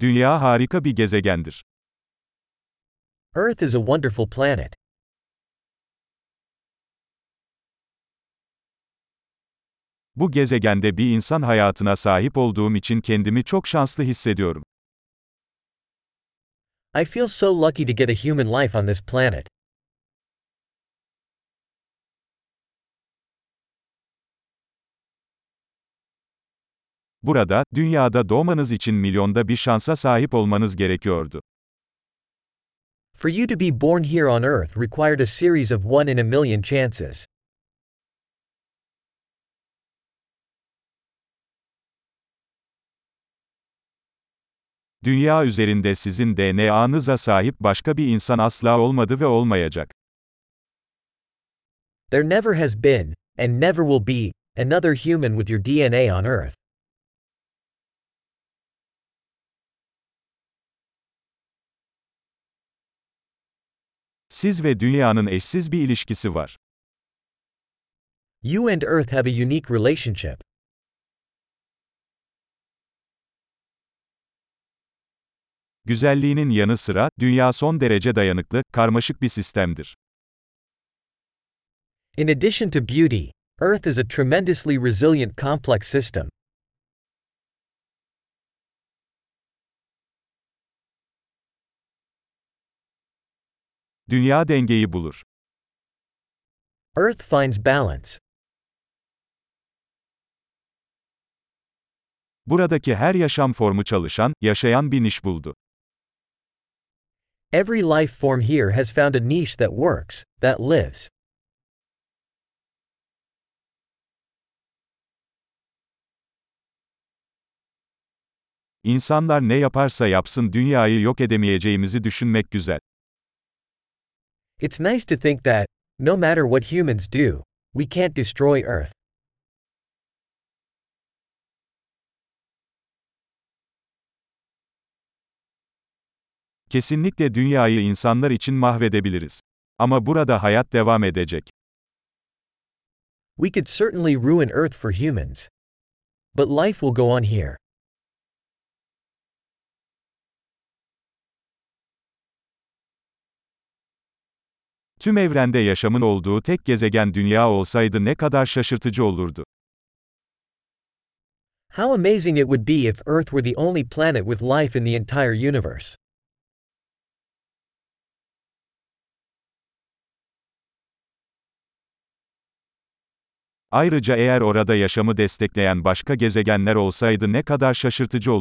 Dünya harika bir gezegendir. Earth is a wonderful planet. Bu gezegende bir insan hayatına sahip olduğum için kendimi çok şanslı hissediyorum. I feel so lucky to get a human life on this planet. Burada, dünyada doğmanız için milyonda bir şansa sahip olmanız gerekiyordu. For you to be born here on Earth required a series of one in a million chances. Dünya üzerinde sizin DNA'nıza sahip başka bir insan asla olmadı ve olmayacak. There never has been, and never will be, another human with your DNA on Earth. Siz ve dünyanın eşsiz bir ilişkisi var. You and Earth have a unique relationship. Güzelliğinin yanı sıra, dünya son derece dayanıklı, karmaşık bir sistemdir. In addition to beauty, Earth is a tremendously resilient complex system. Dünya dengeyi bulur. Earth finds balance. Buradaki her yaşam formu çalışan, yaşayan bir niş buldu. Every life form here has found a niche that works, that lives. İnsanlar ne yaparsa yapsın dünyayı yok edemeyeceğimizi düşünmek güzel. It's nice to think that, no matter what humans do, we can't destroy Earth. Kesinlikle dünyayı insanlar için mahvedebiliriz. Ama burada hayat devam edecek. We could certainly ruin Earth for humans. But life will go on here. Tüm evrende yaşamın olduğu tek gezegen dünya olsaydı ne kadar şaşırtıcı olurdu. How amazing it would be if Earth were the only planet with life in the entire universe. Ayrıca eğer orada yaşamı destekleyen başka gezegenler olsaydı ne kadar şaşırtıcı olurdu.